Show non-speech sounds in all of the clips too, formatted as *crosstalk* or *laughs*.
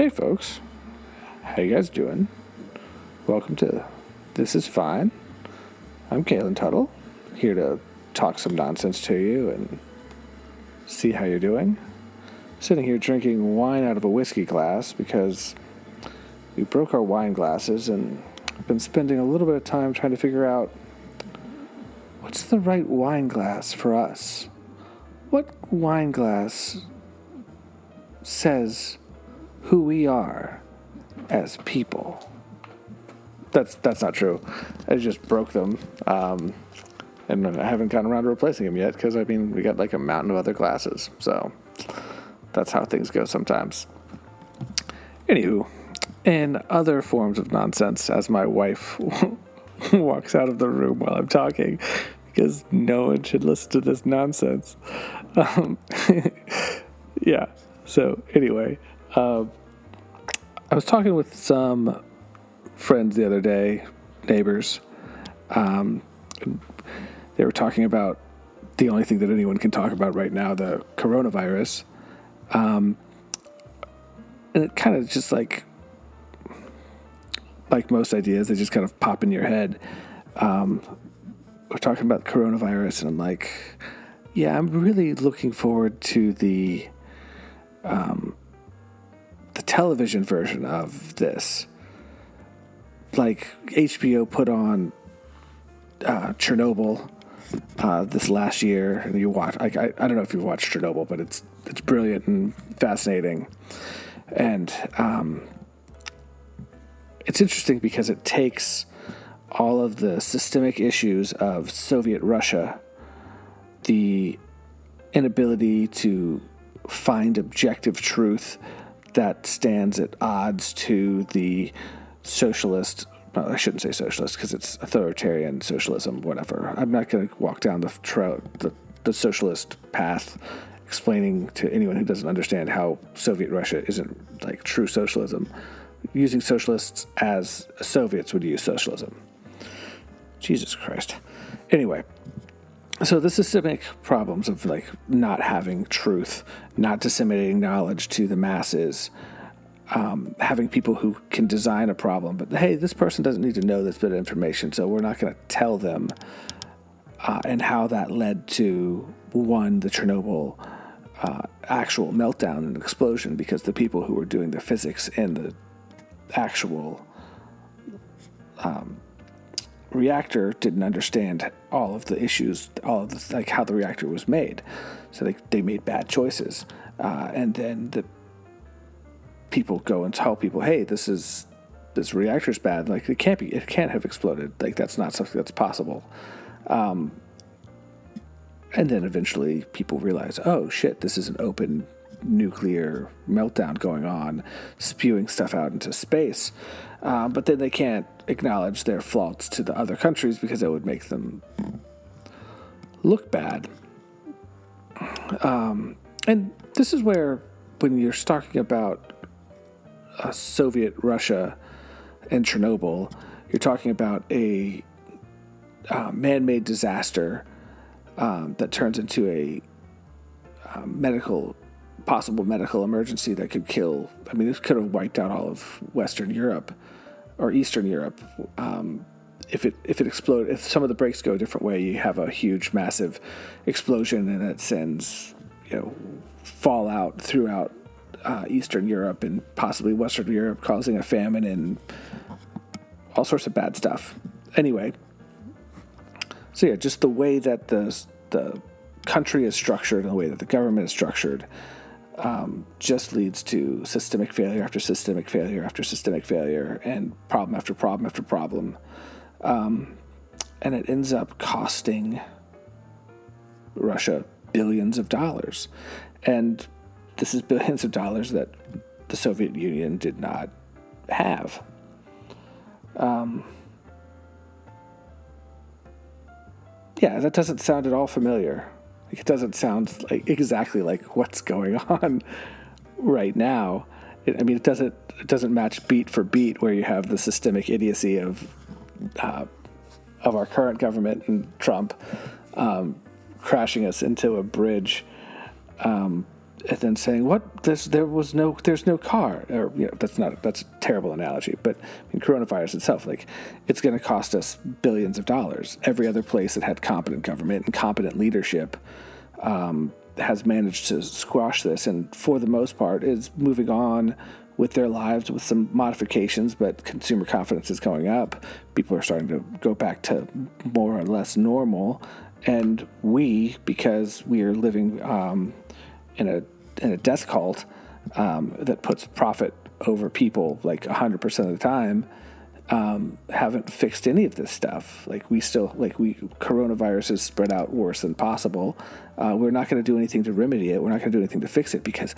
Hey, folks. How you guys doing? Welcome to This Is Fine. I'm Kalen Tuttle, here to talk some nonsense to you and see how you're doing. Sitting here drinking wine out of a whiskey glass because we broke our wine glasses and I've been spending a little bit of time trying to figure out what's the right wine glass for us. What wine glass says who we are as people? That's that's not true. I just broke them, um, and I haven't gotten around to replacing them yet because I mean we got like a mountain of other glasses, so that's how things go sometimes. Anywho, in other forms of nonsense, as my wife *laughs* walks out of the room while I'm talking, because no one should listen to this nonsense. Um, *laughs* yeah. So anyway, um, I was talking with some friends the other day, neighbors. Um, they were talking about the only thing that anyone can talk about right now, the coronavirus. Um, and it kind of just like, like most ideas, they just kind of pop in your head. Um, we're talking about the coronavirus, and I'm like, yeah, I'm really looking forward to the um, the television version of this. Like HBO put on uh, Chernobyl uh, this last year, and you watch. I, I I don't know if you've watched Chernobyl, but it's it's brilliant and fascinating, and um, it's interesting because it takes all of the systemic issues of Soviet Russia, the inability to find objective truth that stands at odds to the socialist. Well, I shouldn't say socialist because it's authoritarian socialism, whatever. I'm not going to walk down the, the the socialist path explaining to anyone who doesn't understand how Soviet Russia isn't like true socialism. Using socialists as Soviets would use socialism. Jesus Christ. Anyway, so the systemic problems of like not having truth, not disseminating knowledge to the masses, um, having people who can design a problem, but hey, this person doesn't need to know this bit of information, so we're not going to tell them. Uh, and how that led to one, the Chernobyl uh, actual meltdown and explosion, because the people who were doing the physics in the actual um, reactor didn't understand all of the issues, all of the, like how the reactor was made. So they, they made bad choices. Uh, and then the people go and tell people, hey, this is this reactor's bad. Like it can't be, it can't have exploded. Like that's not something that's possible. Um, and then eventually people realize, oh shit, this is an open nuclear meltdown going on, spewing stuff out into space. Uh, but then they can't acknowledge their faults to the other countries because it would make them look bad. Um, and this is where, when you're talking about uh, Soviet Russia and Chernobyl, you're talking about a uh, man made disaster um, that turns into a uh, medical possible medical emergency that could kill. I mean, this could have wiped out all of Western Europe or Eastern Europe. Um, if it if it explode, if some of the brakes go a different way, you have a huge, massive explosion, and it sends you know fallout throughout uh, Eastern Europe and possibly Western Europe, causing a famine and all sorts of bad stuff. Anyway, so yeah, just the way that the the country is structured and the way that the government is structured um, just leads to systemic failure after systemic failure after systemic failure and problem after problem after problem. Um, and it ends up costing Russia billions of dollars. And this is billions of dollars that the Soviet Union did not have. Um, yeah, that doesn't sound at all familiar. It doesn't sound like exactly like what's going *laughs* on right now. It, I mean, it doesn't it doesn't match beat for beat where you have the systemic idiocy of uh, of our current government and Trump um, crashing us into a bridge um, and then saying what? There was no there's no car or you know that's not that's a terrible analogy but I mean, coronavirus itself like it's going to cost us billions of dollars. Every other place that had competent government and competent leadership um, has managed to squash this and for the most part is moving on with their lives with some modifications but consumer confidence is going up. People are starting to go back to more or less normal and we because we are living um, in a in a death cult um, that puts profit over people like 100% of the time um, haven't fixed any of this stuff. Like we still like we coronavirus is spread out worse than possible. Uh, we're not going to do anything to remedy it. We're not going to do anything to fix it because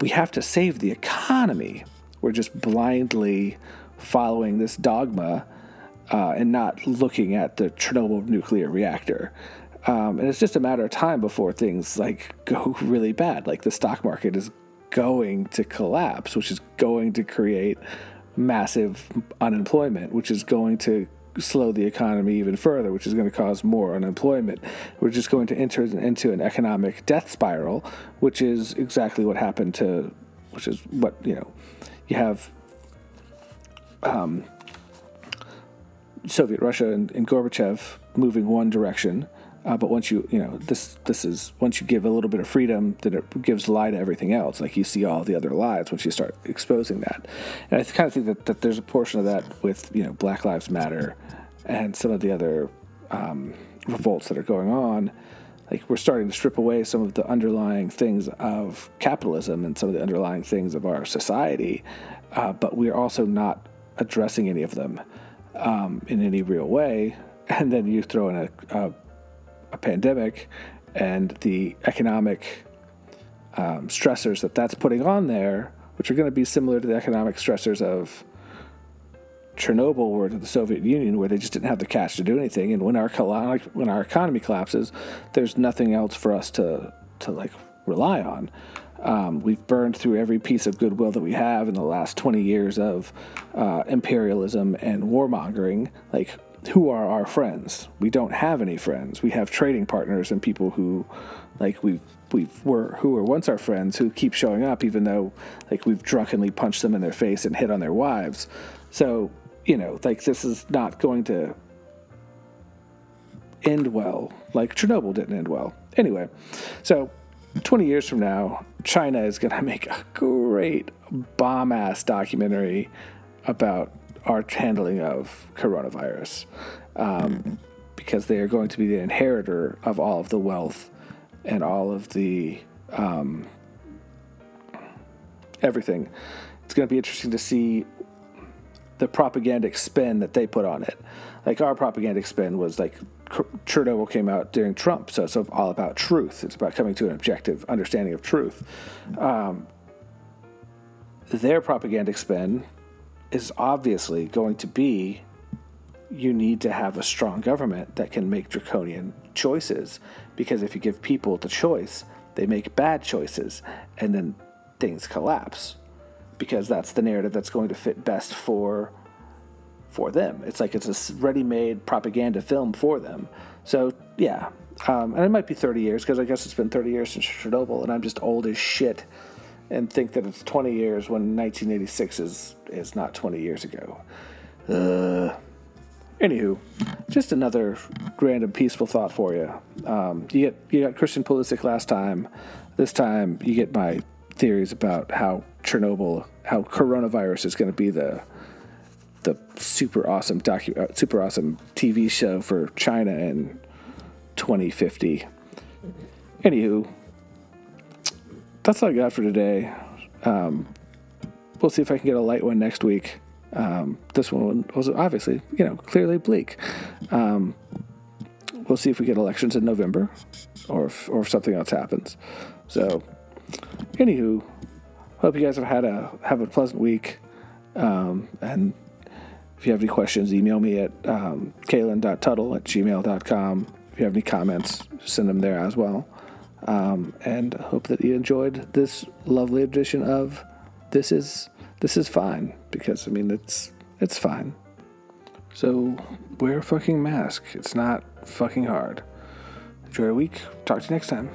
we have to save the economy. We're just blindly following this dogma uh, and not looking at the Chernobyl nuclear reactor. Um, and it's just a matter of time before things like *laughs* go really bad. Like the stock market is going to collapse, which is going to create massive unemployment, which is going to slow the economy even further, which is going to cause more unemployment. We're just going to enter into an economic death spiral, which is exactly what happened to, which is what, you know, you have um, Soviet Russia and, and Gorbachev moving one direction. Uh, but once you, you know, this this is once you give a little bit of freedom, then it gives lie to everything else. Like you see all the other lies once you start exposing that. And I kind of think that, that there's a portion of that with you know Black Lives Matter and some of the other um, revolts that are going on. Like we're starting to strip away some of the underlying things of capitalism and some of the underlying things of our society, uh, but we're also not addressing any of them um, in any real way. And then you throw in a, a, a pandemic and the economic um, stressors that that's putting on there, which are going to be similar to the economic stressors of Chernobyl or to the Soviet Union, where they just didn't have the cash to do anything. And when our when our economy collapses, there's nothing else for us to to like rely on. Um, we've burned through every piece of goodwill that we have in the last 20 years of uh, imperialism and warmongering. Like, who are our friends? We don't have any friends. We have trading partners and people who, like, we've we were who were once our friends who keep showing up even though like we've drunkenly punched them in their face and hit on their wives. So you know, like this is not going to end well, like Chernobyl didn't end well. Anyway, so 20 years from now, China is going *laughs* to make a great bomb ass documentary about our handling of coronavirus um, because they are going to be the inheritor of all of the wealth and all of the um, everything. It's going to be interesting to see the propagandic spin that they put on it. Like our propagandic spin was like Chernobyl came out during Trump, so it's all about truth. It's about coming to an objective understanding of truth. Um, their propagandic spin is obviously going to be you need to have a strong government that can make draconian choices because if you give people the choice, they make bad choices and then things collapse because that's the narrative that's going to fit best for for them. It's like it's a ready-made propaganda film for them. So yeah, um, and it might be 30 years because I guess it's been 30 years since Chernobyl, and I'm just old as shit, and think that it's 20 years when 1986 is is not 20 years ago. Uh, anywho, just another random peaceful thought for you. Um, you get you got Christian Pulisic last time. This time you get my theories about how Chernobyl, how coronavirus is going to be the the super awesome docu, uh, super awesome TV show for China in 2050. Anywho, that's all I got for today. Um, we'll see if I can get a light one next week. Um, this one was obviously, you know, clearly bleak. Um, we'll see if we get elections in November, or if, or if something else happens. So, anywho, hope you guys have had a have a pleasant week. Um, and if you have any questions, email me at um, at gmail.com. If you have any comments, send them there as well. Um, and hope that you enjoyed this lovely edition of this is this is fine because I mean it's it's fine. So wear a fucking mask. It's not fucking hard. Enjoy your week. Talk to you next time.